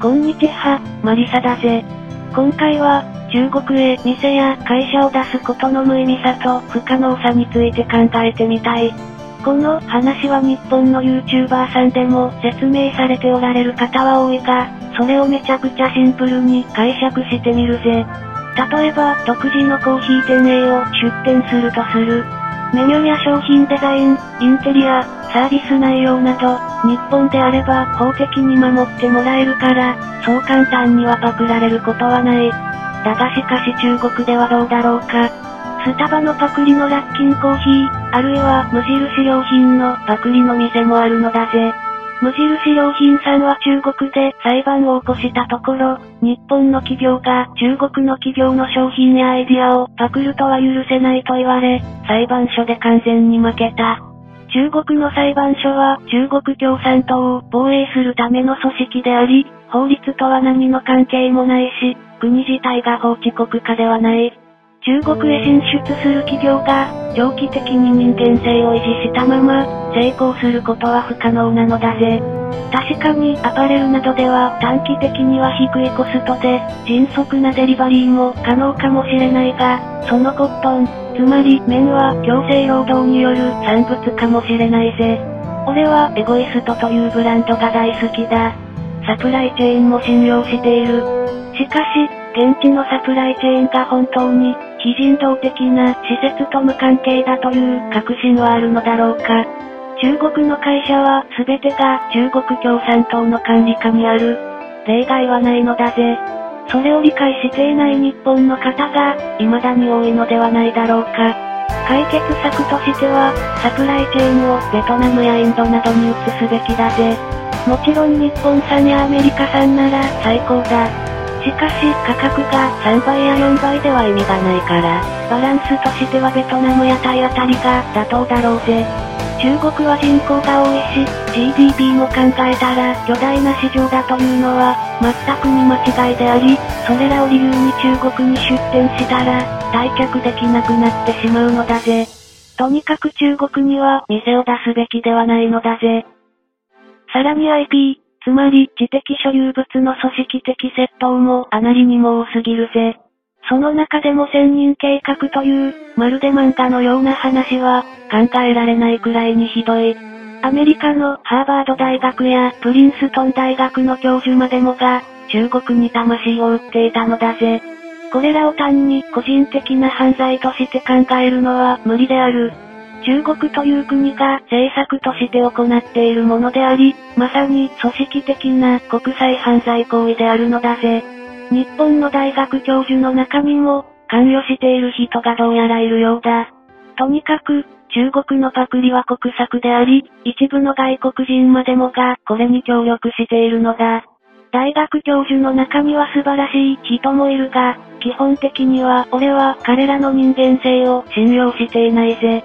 こんにちは、マリサだぜ。今回は、中国へ店や会社を出すことの無意味さと不可能さについて考えてみたい。この話は日本の YouTuber さんでも説明されておられる方は多いが、それをめちゃくちゃシンプルに解釈してみるぜ。例えば、独自のコーヒー店 A を出店するとする。メニューや商品デザイン、インテリア、サービス内容など、日本であれば法的に守ってもらえるから、そう簡単にはパクられることはない。だがしかし中国ではどうだろうか。スタバのパクリのラッキンコーヒー、あるいは無印良品のパクリの店もあるのだぜ。無印良品さんは中国で裁判を起こしたところ、日本の企業が中国の企業の商品やアイディアをパクるとは許せないと言われ、裁判所で完全に負けた。中国の裁判所は中国共産党を防衛するための組織であり、法律とは何の関係もないし、国自体が法治国家ではない。中国へ進出する企業が、長期的に人間性を維持したまま、成功することは不可能なのだぜ。確かにアパレルなどでは短期的には低いコストで、迅速なデリバリーも可能かもしれないが、そのコットン、つまり麺は強制労働による産物かもしれないぜ。俺はエゴイストというブランドが大好きだ。サプライチェーンも信用している。しかし、現地のサプライチェーンが本当に非人道的な施設と無関係だという確信はあるのだろうか。中国の会社は全てが中国共産党の管理下にある。例外はないのだぜ。それを理解していない日本の方が、未だに多いのではないだろうか。解決策としては、サプライチェーンをベトナムやインドなどに移すべきだぜ。もちろん日本産やアメリカ産なら最高だ。しかし価格が3倍や4倍では意味がないから、バランスとしてはベトナムやタイあたりが妥当だろうぜ。中国は人口が多いし、GDP も考えたら巨大な市場だというのは、全くに間違いであり、それらを理由に中国に出店したら、退却できなくなってしまうのだぜ。とにかく中国には店を出すべきではないのだぜ。さらに IP、つまり、知的所有物の組織的窃盗もあまりにも多すぎるぜ。その中でも千人計画という、まるで漫画のような話は、考えられないくらいにひどい。アメリカのハーバード大学やプリンストン大学の教授までもが、中国に魂を売っていたのだぜ。これらを単に個人的な犯罪として考えるのは無理である。中国という国が政策として行っているものであり、まさに組織的な国際犯罪行為であるのだぜ。日本の大学教授の中にも、関与している人がどうやらいるようだ。とにかく、中国のパクリは国策であり、一部の外国人までもが、これに協力しているのだ。大学教授の中には素晴らしい人もいるが、基本的には俺は彼らの人間性を信用していないぜ。